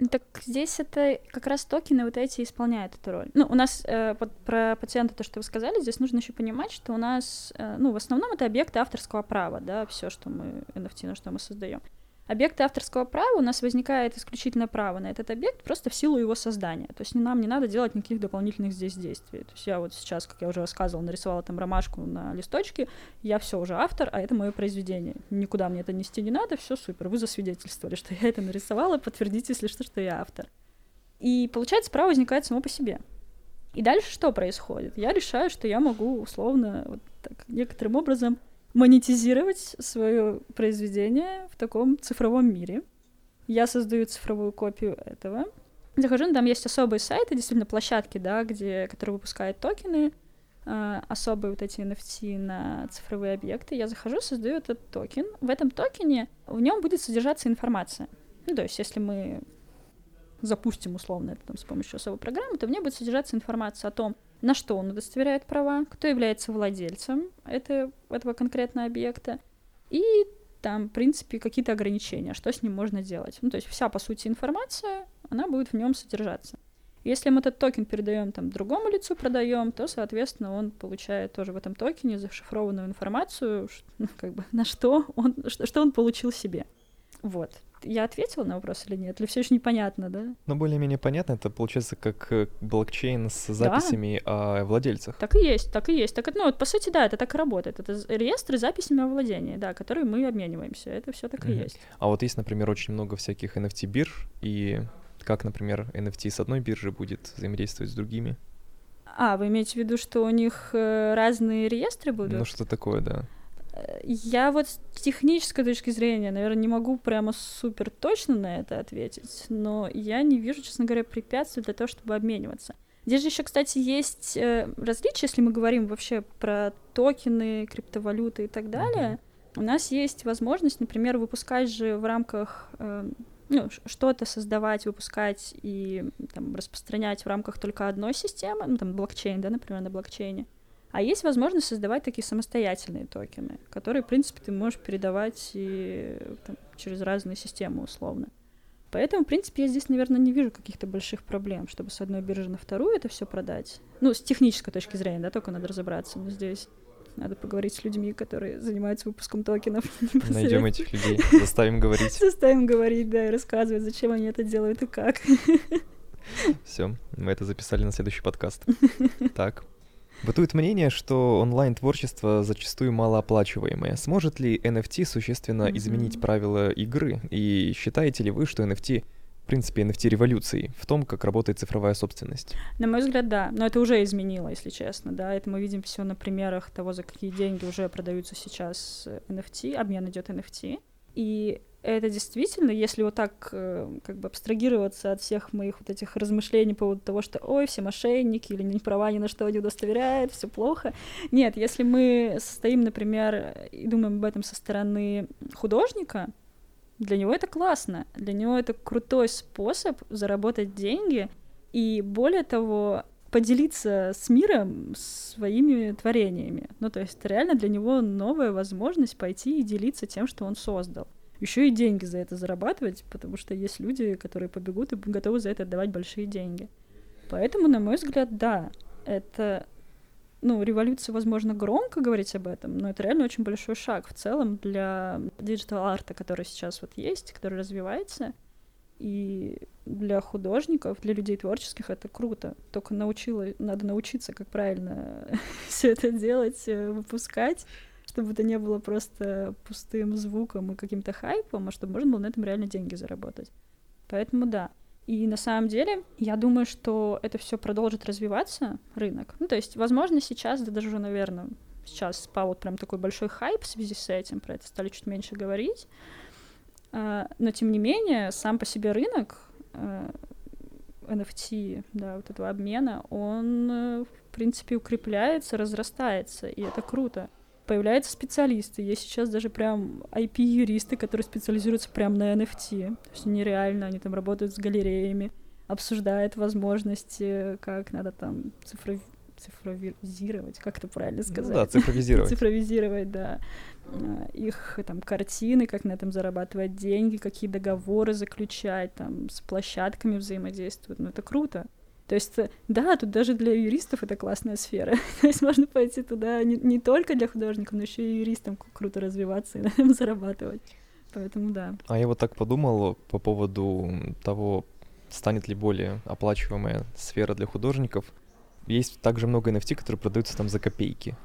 Так здесь это как раз токены вот эти исполняют эту роль. Ну, у нас э, под- про пациента, то, что вы сказали, здесь нужно еще понимать, что у нас, э, ну, в основном это объекты авторского права, да, все, что мы, NFT, на что мы создаем. Объекты авторского права у нас возникает исключительно право на этот объект просто в силу его создания. То есть нам не надо делать никаких дополнительных здесь действий. То есть я вот сейчас, как я уже рассказывала, нарисовала там ромашку на листочке, я все уже автор, а это мое произведение. Никуда мне это нести не надо, все супер. Вы засвидетельствовали, что я это нарисовала, подтвердите, если что, что я автор. И получается, право возникает само по себе. И дальше что происходит? Я решаю, что я могу условно вот так, некоторым образом монетизировать свое произведение в таком цифровом мире. Я создаю цифровую копию этого. Захожу, ну, там есть особые сайты, действительно площадки, да, где, которые выпускают токены, э, особые вот эти NFT на цифровые объекты. Я захожу, создаю этот токен. В этом токене в нем будет содержаться информация. Ну, то есть, если мы запустим условно это там, с помощью особой программы, то в ней будет содержаться информация о том, на что он удостоверяет права, кто является владельцем это, этого конкретного объекта, и там, в принципе, какие-то ограничения, что с ним можно делать. Ну, то есть вся, по сути, информация, она будет в нем содержаться. Если мы этот токен передаем там другому лицу, продаем, то, соответственно, он получает тоже в этом токене зашифрованную информацию, ну, как бы на что он, что, что он получил себе. Вот. Я ответила на вопрос или нет? Или все еще непонятно, да? Но более-менее понятно, это получается как э, блокчейн с записями о владельцах. Так и есть, так и есть. Так, ну, вот, по сути, да, это так и работает. Это реестры с записями о владении, да, которые мы обмениваемся. Это все так и Мгм. есть. А вот есть, например, очень много всяких NFT-бирж, и как, например, NFT с одной биржи будет взаимодействовать с другими. А, вы имеете в виду, что у них э, разные реестры будут? Ну, что такое, да. Я вот с технической точки зрения, наверное, не могу прямо супер точно на это ответить, но я не вижу, честно говоря, препятствий для того, чтобы обмениваться. Здесь же еще, кстати, есть э, различия, если мы говорим вообще про токены, криптовалюты и так далее. У нас есть возможность, например, выпускать же в рамках э, ну, что-то создавать, выпускать и там, распространять в рамках только одной системы, ну, там, блокчейн, да, например, на блокчейне. А есть возможность создавать такие самостоятельные токены, которые, в принципе, ты можешь передавать и там, через разные системы условно. Поэтому, в принципе, я здесь, наверное, не вижу каких-то больших проблем, чтобы с одной биржи на вторую это все продать. Ну, с технической точки зрения, да, только надо разобраться. Но здесь надо поговорить с людьми, которые занимаются выпуском токенов. [LAUGHS] Найдем этих людей, заставим говорить. Заставим говорить, да, и рассказывать, зачем они это делают и как. Все, мы это записали на следующий подкаст. [LAUGHS] Так. Бытует мнение, что онлайн-творчество зачастую малооплачиваемое. Сможет ли NFT существенно Мгм. изменить правила игры? И считаете ли вы, что NFT, в принципе, NFT революции в том, как работает цифровая собственность? На мой взгляд, да. Но это уже изменило, если честно, да. Это мы видим все на примерах того, за какие деньги уже продаются сейчас э, NFT, обмен идет NFT. И это действительно, если вот так э, как бы абстрагироваться от всех моих вот этих размышлений по поводу того, что ой, все мошенники или не права ни на что не удостоверяют, все плохо. Нет, если мы стоим, например, и думаем об этом со стороны художника, для него это классно, для него это крутой способ заработать деньги и более того поделиться с миром своими творениями. Ну, то есть это реально для него новая возможность пойти и делиться тем, что он создал. Еще и деньги за это зарабатывать, потому что есть люди, которые побегут и готовы за это отдавать большие деньги. Поэтому, на мой взгляд, да, это ну, революция, возможно, громко говорить об этом, но это реально очень большой шаг в целом для digital-арта, который сейчас вот есть, который развивается. И для художников, для людей творческих это круто. Только научила, надо научиться, как правильно [LAUGHS] все это делать, э, выпускать, чтобы это не было просто пустым звуком и каким-то хайпом, а чтобы можно было на этом реально деньги заработать. Поэтому да. И на самом деле, я думаю, что это все продолжит развиваться, рынок. Ну, то есть, возможно, сейчас, да даже наверное, сейчас спал вот прям такой большой хайп в связи с этим, про это стали чуть меньше говорить. А, Но, тем не менее, сам по себе рынок, NFT, да, вот этого обмена, он, э, в принципе, укрепляется, разрастается, и это круто. Появляются специалисты. Есть сейчас даже прям IP-юристы, которые специализируются прям на NFT. То есть они реально, они там работают с галереями, обсуждают возможности, как надо там цифрови цифровизировать, как это правильно сказать? Ну да, цифровизировать. цифровизировать, да. А, их там картины, как на этом зарабатывать деньги, какие договоры заключать, там с площадками взаимодействовать. Ну, это круто. То есть, э, да, тут даже для юристов это классная сфера. [LAUGHS] То есть можно пойти туда не, не только для художников, но еще и юристам круто развиваться и [LAUGHS] на этом зарабатывать. Поэтому да. А я вот так подумал по поводу того, станет ли более оплачиваемая сфера для художников. Есть также много NFT, которые продаются там за копейки.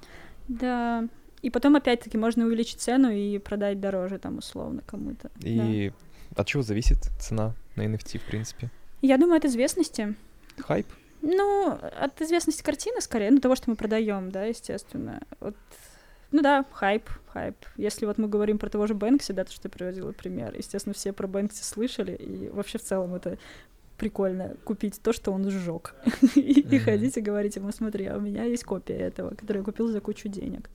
Да, и потом, опять-таки, можно увеличить цену и продать дороже, там, условно, кому-то. И да. от чего зависит цена на NFT, в принципе? Я думаю, от известности. Хайп? Ну, от известности картины, скорее, ну, того, что мы продаем, да, естественно. Вот, ну да, хайп, хайп. Если вот мы говорим про того же Бэнкси, да, то, что ты приводила пример, естественно, все про Бэнкси слышали, и вообще в целом это прикольно купить то, что он сжег. [LAUGHS] и ходить и говорить ему, смотри, а у меня есть копия этого, которую я купил за кучу денег.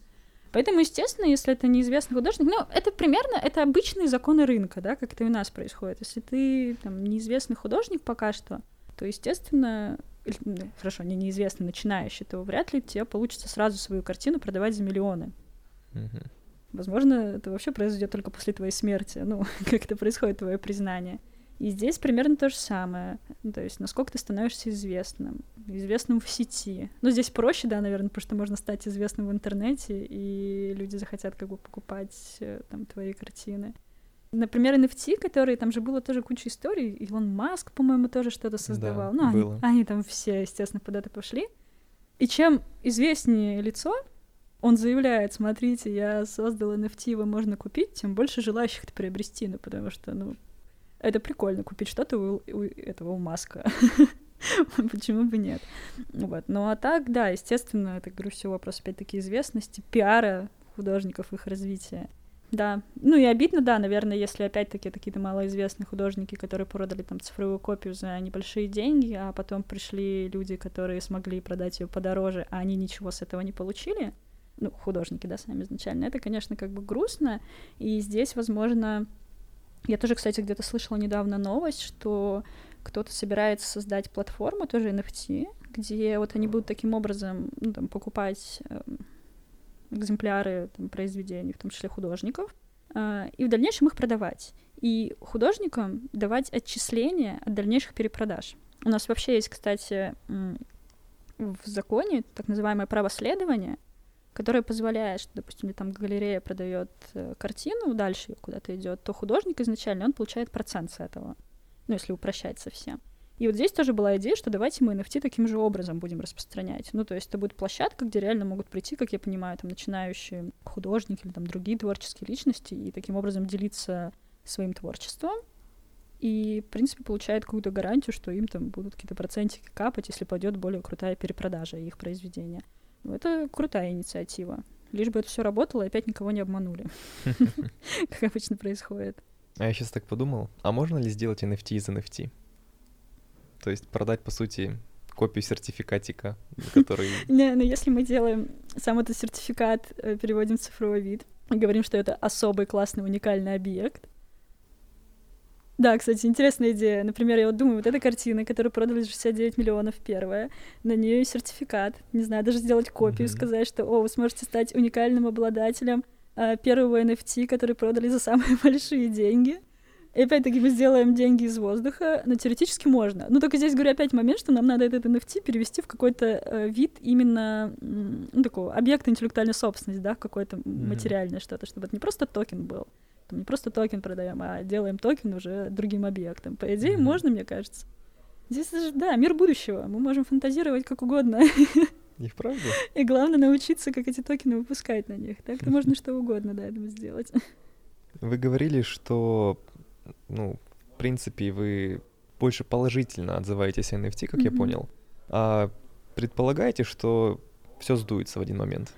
Поэтому, естественно, если это неизвестный художник, ну, это примерно, это обычные законы рынка, да, как это и у нас происходит. Если ты там неизвестный художник пока что, то, естественно, ну, хорошо, не неизвестный, начинающий, то вряд ли тебе получится сразу свою картину продавать за миллионы. Mm-hmm. Возможно, это вообще произойдет только после твоей смерти, ну, [LAUGHS] как это происходит, твое признание. И здесь примерно то же самое. То есть, насколько ты становишься известным, известным в сети. Ну, здесь проще, да, наверное, потому что можно стать известным в интернете, и люди захотят как бы покупать э, там твои картины. Например, NFT, которые там же было тоже куча историй. Илон Маск, по-моему, тоже что-то создавал. Да, ну, было. Они, они там все, естественно, под это пошли. И чем известнее лицо, он заявляет, смотрите, я создал NFT, его можно купить, тем больше желающих это приобрести, ну, потому что, ну, это прикольно купить что-то у, у этого у Маска. [LAUGHS] Почему бы нет? Вот. Ну а так, да, естественно, это, говорю, все вопрос опять-таки известности, пиара художников, их развития. Да. Ну и обидно, да, наверное, если опять-таки какие-то малоизвестные художники, которые продали там цифровую копию за небольшие деньги, а потом пришли люди, которые смогли продать ее подороже, а они ничего с этого не получили. Ну, художники, да, сами изначально. Это, конечно, как бы грустно. И здесь, возможно, я тоже, кстати, где-то слышала недавно новость, что кто-то собирается создать платформу, тоже NFT, где вот они будут таким образом ну, там, покупать э, экземпляры там, произведений, в том числе художников, э, и в дальнейшем их продавать. И художникам давать отчисления от дальнейших перепродаж. У нас вообще есть, кстати, в законе так называемое право следования, которая позволяет, что, допустим, там галерея продает э, картину, дальше куда-то идет, то художник изначально, он получает процент с этого. Ну, если упрощать совсем. И вот здесь тоже была идея, что давайте мы NFT таким же образом будем распространять. Ну, то есть это будет площадка, где реально могут прийти, как я понимаю, там начинающие художники или там другие творческие личности и таким образом делиться своим творчеством. И, в принципе, получают какую-то гарантию, что им там будут какие-то процентики капать, если пойдет более крутая перепродажа их произведения. Ну, это крутая инициатива. Лишь бы это все работало и опять никого не обманули. [LAUGHS] Как обычно происходит. А я сейчас так подумал, а можно ли сделать NFT из NFT? То есть продать, по сути, копию сертификатика, который... [LAUGHS] Не, ну если мы делаем сам этот сертификат, э, переводим в цифровой вид, и говорим, что это особый классный уникальный объект, да, кстати, интересная идея. Например, я вот думаю, вот эта картина, которую продали за 69 миллионов первая, на нее сертификат. Не знаю, даже сделать копию, mm-hmm. сказать, что, о, вы сможете стать уникальным обладателем э, первого NFT, который продали за самые [LAUGHS] большие деньги. И опять-таки мы сделаем деньги из воздуха, но теоретически можно. Но только здесь, говорю, опять момент, что нам надо этот NFT перевести в какой-то э, вид именно ну, такого объекта интеллектуальной собственности, да, в какое-то mm-hmm. материальное что-то, чтобы это не просто токен был. Там не просто токен продаем, а делаем токен уже другим объектом. По идее, mm-hmm. можно, мне кажется. Здесь же, да, мир будущего. Мы можем фантазировать как угодно. И вправду. [LAUGHS] И главное научиться, как эти токены выпускать на них. Так-то можно что угодно, да, этого сделать. Вы говорили, что, ну, в принципе, вы больше положительно отзываетесь о NFT, как mm-hmm. я понял. А предполагаете, что все сдуется в один момент?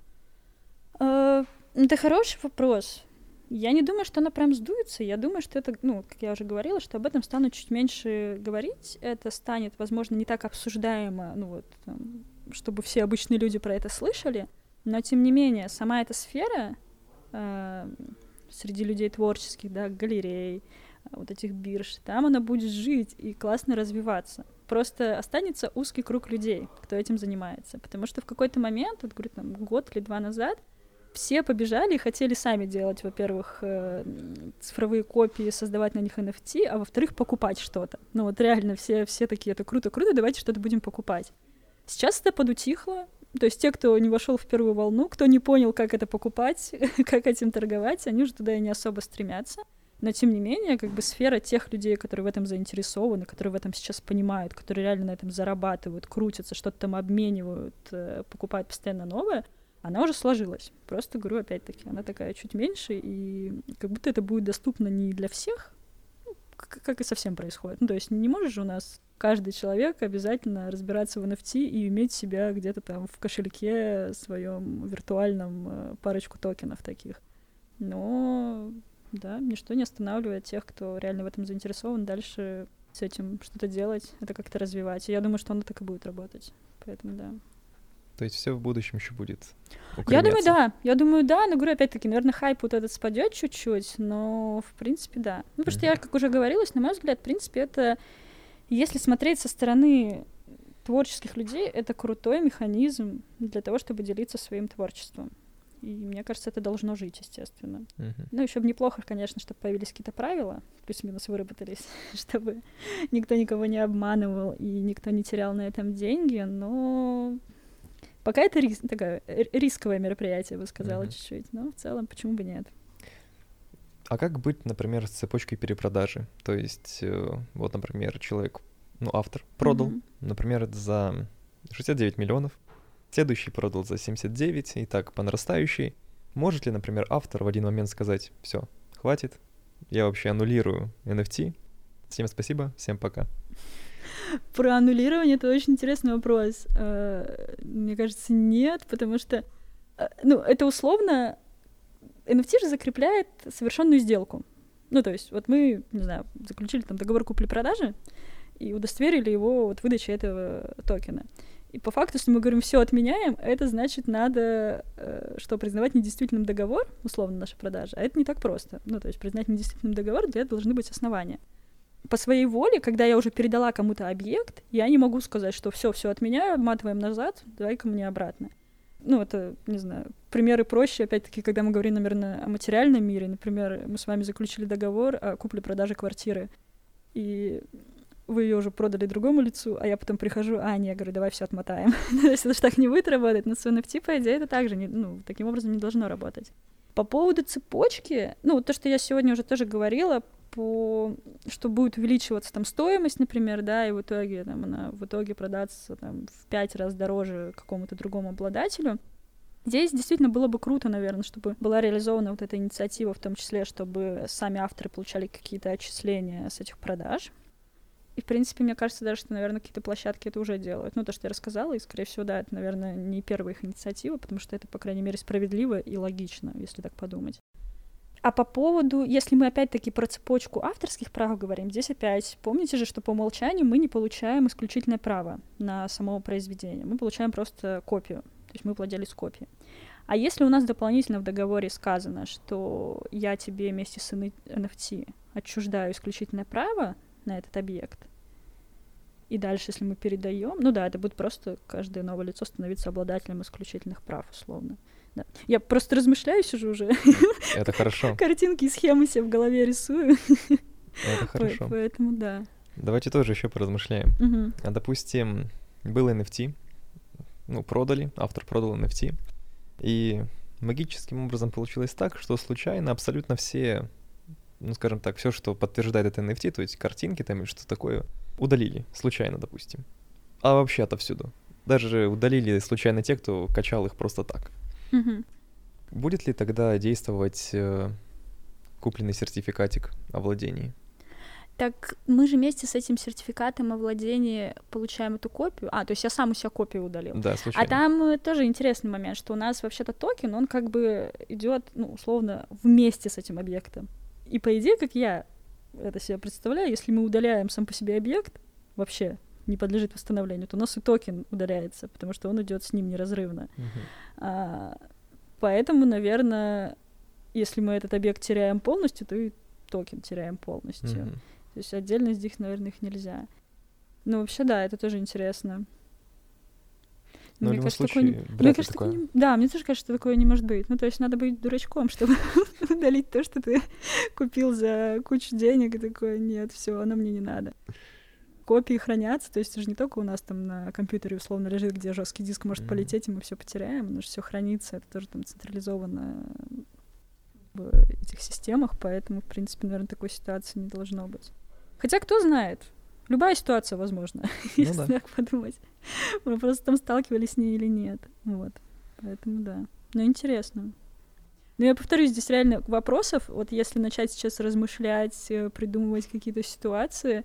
Uh, это хороший вопрос. Я не думаю, что она прям сдуется. Я думаю, что это, ну, как я уже говорила, что об этом станут чуть меньше говорить. Это станет, возможно, не так обсуждаемо, ну вот, там, чтобы все обычные люди про это слышали. Но, тем не менее, сама эта сфера э, среди людей творческих, да, галерей, вот этих бирж, там она будет жить и классно развиваться. Просто останется узкий круг людей, кто этим занимается. Потому что в какой-то момент, вот, говорю, там, год или два назад, все побежали и хотели сами делать, во-первых, э, цифровые копии, создавать на них NFT, а во-вторых, покупать что-то. Ну вот реально все, все такие, это круто, круто, давайте что-то будем покупать. Сейчас это подутихло, то есть те, кто не вошел в первую волну, кто не понял, как это покупать, [LAUGHS] как этим торговать, они уже туда и не особо стремятся. Но тем не менее, как бы сфера тех людей, которые в этом заинтересованы, которые в этом сейчас понимают, которые реально на этом зарабатывают, крутятся, что-то там обменивают, э, покупают постоянно новое, она уже сложилась. Просто говорю, опять-таки, она такая чуть меньше, и как будто это будет доступно не для всех, ну, как и совсем происходит. Ну, то есть не можешь же у нас каждый человек обязательно разбираться в NFT и иметь себя где-то там в кошельке своем виртуальном э, парочку токенов таких. Но да, ничто не останавливает тех, кто реально в этом заинтересован, дальше с этим что-то делать, это как-то развивать. И я думаю, что оно так и будет работать. Поэтому да. То есть все в будущем еще будет. Я думаю, да. Я думаю, да. Но говорю, опять-таки, наверное, хайп вот этот спадет чуть-чуть, но в принципе, да. Ну, потому что я, как уже говорилась, на мой взгляд, в принципе, это если смотреть со стороны творческих людей, это крутой механизм для того, чтобы делиться своим творчеством. И мне кажется, это должно жить, естественно. Uh-huh. Ну, еще бы неплохо, конечно, чтобы появились какие-то правила, плюс-минус выработались, [LAUGHS] чтобы никто никого не обманывал и никто не терял на этом деньги, но пока это рис- такое рисковое мероприятие, я бы сказала, uh-huh. чуть-чуть. Но в целом, почему бы нет? А как быть, например, с цепочкой перепродажи? То есть, э, вот, например, человек, ну, автор продал, mm-hmm. например, за 69 миллионов, следующий продал за 79, и так по нарастающей. Может ли, например, автор в один момент сказать, все, хватит, я вообще аннулирую NFT, всем спасибо, всем пока. Про аннулирование это очень интересный вопрос. Э, мне кажется, нет, потому что, э, ну, это условно NFT же закрепляет совершенную сделку. Ну, то есть, вот мы, не знаю, заключили там договор купли-продажи и удостоверили его вот выдачей этого токена. И по факту, если мы говорим все отменяем, это значит надо, э, что признавать недействительным договор, условно наша продажа, а это не так просто. Ну, то есть признать недействительным договор, для этого должны быть основания. По своей воле, когда я уже передала кому-то объект, я не могу сказать, что все, все отменяю, обматываем назад, давай-ка мне обратно ну, это, не знаю, примеры проще, опять-таки, когда мы говорим, наверное, о материальном мире. Например, мы с вами заключили договор о купле-продаже квартиры, и вы ее уже продали другому лицу, а я потом прихожу, а, не, я говорю, давай все отмотаем. [LAUGHS] То есть это же так не будет работать, но с NFT, по идее, это также, не, ну, таким образом не должно работать. По поводу цепочки, ну, то, что я сегодня уже тоже говорила, по, что будет увеличиваться там стоимость, например, да, и в итоге там она в итоге продаться там в пять раз дороже какому-то другому обладателю. Здесь действительно было бы круто, наверное, чтобы была реализована вот эта инициатива, в том числе, чтобы сами авторы получали какие-то отчисления с этих продаж. И, в принципе, мне кажется даже, что, наверное, какие-то площадки это уже делают. Ну, то, что я рассказала, и, скорее всего, да, это, наверное, не первая их инициатива, потому что это, по крайней мере, справедливо и логично, если так подумать. А по поводу, если мы опять-таки про цепочку авторских прав говорим, здесь опять, помните же, что по умолчанию мы не получаем исключительное право на само произведение, мы получаем просто копию, то есть мы владелец копии. А если у нас дополнительно в договоре сказано, что я тебе вместе с NFT отчуждаю исключительное право на этот объект, и дальше, если мы передаем, ну да, это будет просто каждое новое лицо становиться обладателем исключительных прав, условно. Да. Я просто размышляю, сижу уже. [LAUGHS] Это хорошо. Картинки и схемы себе в голове рисую. Это хорошо. Поэтому да. Давайте тоже еще поразмышляем. Угу. А допустим, был NFT, ну, продали, автор продал NFT, и магическим образом получилось так, что случайно абсолютно все, ну, скажем так, все, что подтверждает это NFT, то есть картинки там или что такое, удалили, случайно, допустим. А вообще отовсюду. Даже удалили случайно те, кто качал их просто так. Угу. Будет ли тогда действовать э, купленный сертификатик о владении? Так мы же вместе с этим сертификатом о владении получаем эту копию. А, то есть я сам у себя копию удалил. Да, случайно. А там э, тоже интересный момент, что у нас вообще-то токен, он как бы идет, ну, условно, вместе с этим объектом. И по идее, как я это себе представляю, если мы удаляем сам по себе объект, вообще не подлежит восстановлению, то у нас и токен удаляется, потому что он идет с ним неразрывно. Мгм. А, поэтому, наверное, если мы этот объект теряем полностью, то и токен теряем полностью. Мгм. То есть отдельно из них, наверное, их нельзя. Ну, вообще, да, это тоже интересно. Ну, в Мне любом кажется, такое случае, вряд Мне кажется, такое. такое Да, мне тоже кажется, что такое не может быть. Ну, то есть надо быть дурачком, [LAUGHS] чтобы удалить то, что ты [LAUGHS] купил за кучу денег, и такое, нет, все, оно мне не надо. Копии хранятся, то есть это же не только у нас там на компьютере условно лежит, где жесткий диск может Мгм. полететь, и мы все потеряем, же все хранится, это тоже там централизовано в этих системах, поэтому, в принципе, наверное, такой ситуации не должно быть. Хотя кто знает, любая ситуация возможна, [LAUGHS] если да. так подумать. Мы просто там сталкивались с ней или нет. Вот. Поэтому да. Но интересно. Но я повторюсь, здесь реально вопросов, вот если начать сейчас размышлять, э, придумывать какие-то ситуации,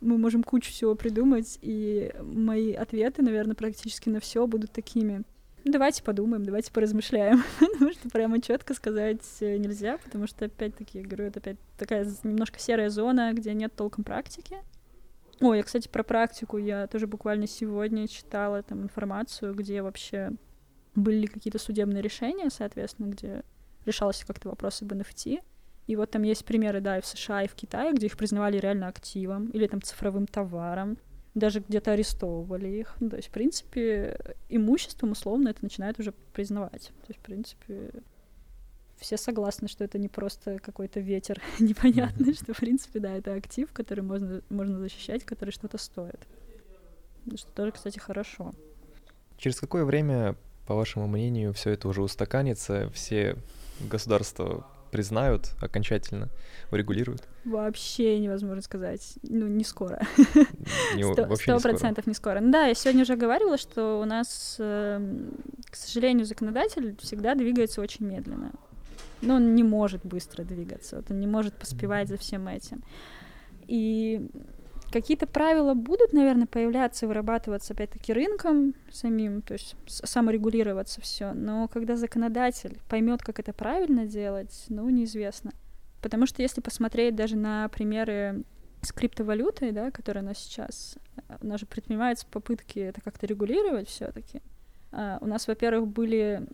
мы можем кучу всего придумать, и мои ответы, наверное, практически на все будут такими. Ну, давайте подумаем, давайте поразмышляем. [LAUGHS] Потому что прямо четко сказать э, нельзя, потому что, опять-таки, я говорю, это опять такая немножко серая зона, где нет толком практики. Ой, я, кстати, про практику я тоже буквально сегодня читала там информацию, где вообще были какие-то судебные решения, соответственно, где решался как-то вопрос об NFT. И вот там есть примеры, да, и в США, и в Китае, где их признавали реально активом или там цифровым товаром, даже где-то арестовывали их. Ну, то есть, в принципе, имуществом условно это начинают уже признавать. То есть, в принципе, все согласны, что это не просто какой-то ветер [LAUGHS] непонятный, что, в принципе, да, это актив, который можно, можно защищать, который что-то стоит. Что тоже, кстати, хорошо. Через какое время, по вашему мнению, все это уже устаканится, все государства признают окончательно, урегулируют? Вообще невозможно сказать. Ну, не скоро. [LAUGHS] Сто процентов не скоро. Ну да, я сегодня уже говорила, что у нас, эм, к сожалению, законодатель всегда двигается очень медленно. Но он не может быстро двигаться, вот он не может поспевать за всем этим. И какие-то правила будут, наверное, появляться, вырабатываться опять-таки рынком самим, то есть саморегулироваться все. Но когда законодатель поймет, как это правильно делать, ну, неизвестно. Потому что если посмотреть даже на примеры с криптовалютой, да, которая у нас сейчас, э, у нас же предпринимаются попытки это как-то регулировать все-таки. у нас, во-первых, были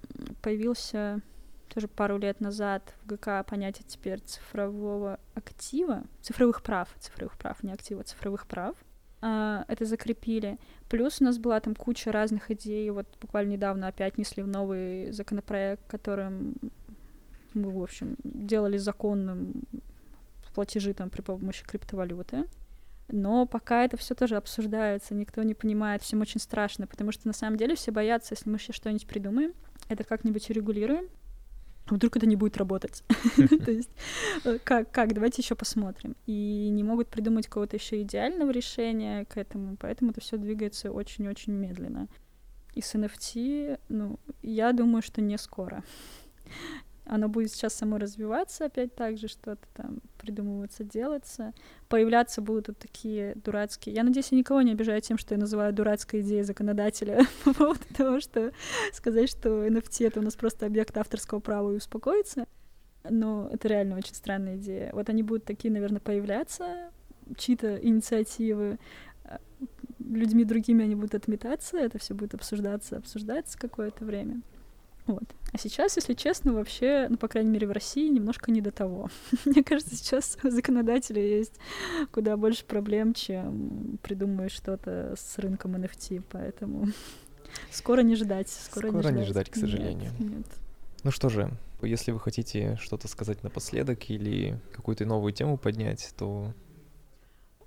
появился тоже пару лет назад в ГК понятие теперь цифрового актива, цифровых прав, цифровых прав, не актива, цифровых прав. А, это закрепили. Плюс у нас была там куча разных идей. Вот буквально недавно опять несли в новый законопроект, которым мы, в общем, делали законным платежи там при помощи криптовалюты. Но пока это все тоже обсуждается, никто не понимает, всем очень страшно, потому что на самом деле все боятся, если мы сейчас что-нибудь придумаем, это как-нибудь урегулируем, вдруг это не будет работать. [LAUGHS] То есть э, как, как, давайте еще посмотрим. И не могут придумать какого-то еще идеального решения к этому, поэтому это все двигается очень-очень медленно. И с NFT, ну, я думаю, что не скоро. Оно будет сейчас само развиваться, опять так же что-то там придумываться, делаться. Появляться будут вот такие дурацкие... Я надеюсь, я никого не обижаю тем, что я называю дурацкой идеей законодателя [LAUGHS] по поводу того, что сказать, что NFT — это у нас просто объект авторского права и успокоиться. Но это реально очень странная идея. Вот они будут такие, наверное, появляться, чьи-то инициативы, а, людьми другими они будут отметаться, это все будет обсуждаться, обсуждаться какое-то время. Вот. А сейчас, если честно, вообще, ну, по крайней мере, в России немножко не до того. [LAUGHS] Мне кажется, сейчас у законодателя есть куда больше проблем, чем придумывать что-то с рынком NFT, поэтому [LAUGHS] скоро не ждать. Скоро, Скоро не, не ждать. ждать, к Нет, сожалению. Нет. Ну что же, если вы хотите что-то сказать напоследок или какую-то новую тему поднять, то,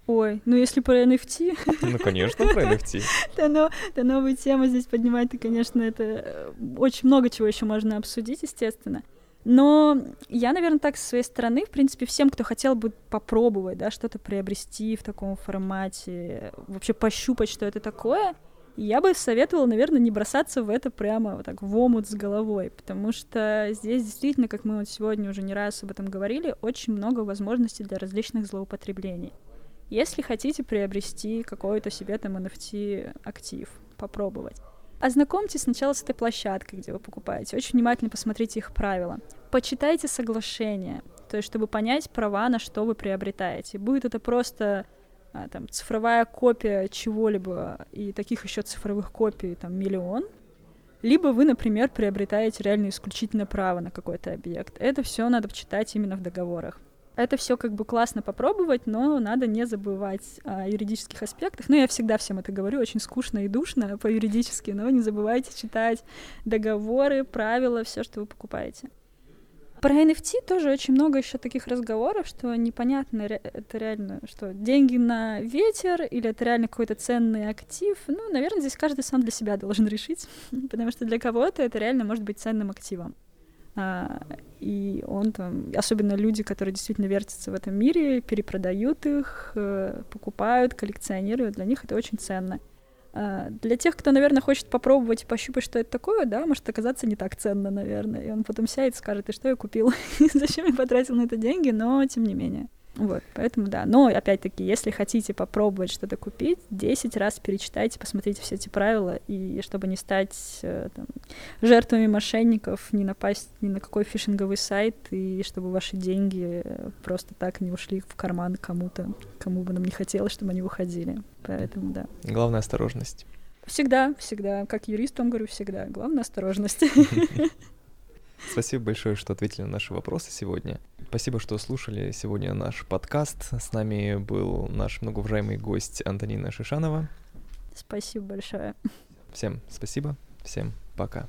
Ой, ну если про NFT, ну, конечно, про NFT. то, [LAUGHS] но, то новую тему здесь поднимать, то, конечно, это э, очень много чего еще можно обсудить, естественно. Но я, наверное, так со своей стороны, в принципе, всем, кто хотел бы попробовать, да, что-то приобрести в таком формате, вообще пощупать, что это такое, я бы советовала, наверное, не бросаться в это прямо вот так в омут с головой, потому что здесь действительно, как мы вот сегодня уже не раз об этом говорили, очень много возможностей для различных злоупотреблений. Если хотите приобрести какой-то себе там NFT актив, попробовать. Ознакомьтесь сначала с этой площадкой, где вы покупаете. Очень внимательно посмотрите их правила. Почитайте соглашение, то есть чтобы понять права, на что вы приобретаете. Будет это просто а, там, цифровая копия чего-либо, и таких еще цифровых копий там миллион, либо вы, например, приобретаете реально исключительно право на какой-то объект. Это все надо почитать именно в договорах. Это все как бы классно попробовать, но надо не забывать о юридических аспектах. Ну, я всегда всем это говорю, очень скучно и душно [LAUGHS] по-юридически, но не забывайте читать договоры, правила, все, что вы покупаете. Про NFT тоже очень много еще таких разговоров, что непонятно, это реально, что деньги на ветер или это реально какой-то ценный актив. Ну, наверное, здесь каждый сам для себя должен [LAUGHS] решить, потому что для кого-то это реально может быть ценным активом. А, и он там, особенно люди, которые действительно вертятся в этом мире, перепродают их, э, покупают, коллекционируют, для них это очень ценно. А, для тех, кто, наверное, хочет попробовать и пощупать, что это такое, да, может оказаться не так ценно, наверное. И он потом сядет и скажет, и что я купил, [LAUGHS] зачем я потратил на это деньги, но тем не менее. Вот, поэтому да. Но, опять-таки, если хотите попробовать что-то купить, 10 раз перечитайте, посмотрите все эти правила, и чтобы не стать э, там, жертвами мошенников, не напасть ни на какой фишинговый сайт, и чтобы ваши деньги просто так не ушли в карман кому-то, кому бы нам не хотелось, чтобы они уходили. Поэтому да. Главная осторожность. Всегда, всегда. Как юрист вам говорю, всегда. Главное — осторожность. [LAUGHS] Спасибо большое, что ответили на наши вопросы сегодня. Спасибо, что слушали сегодня наш подкаст. С нами был наш многоуважаемый гость Антонина Шишанова. Спасибо большое. Всем спасибо, всем пока.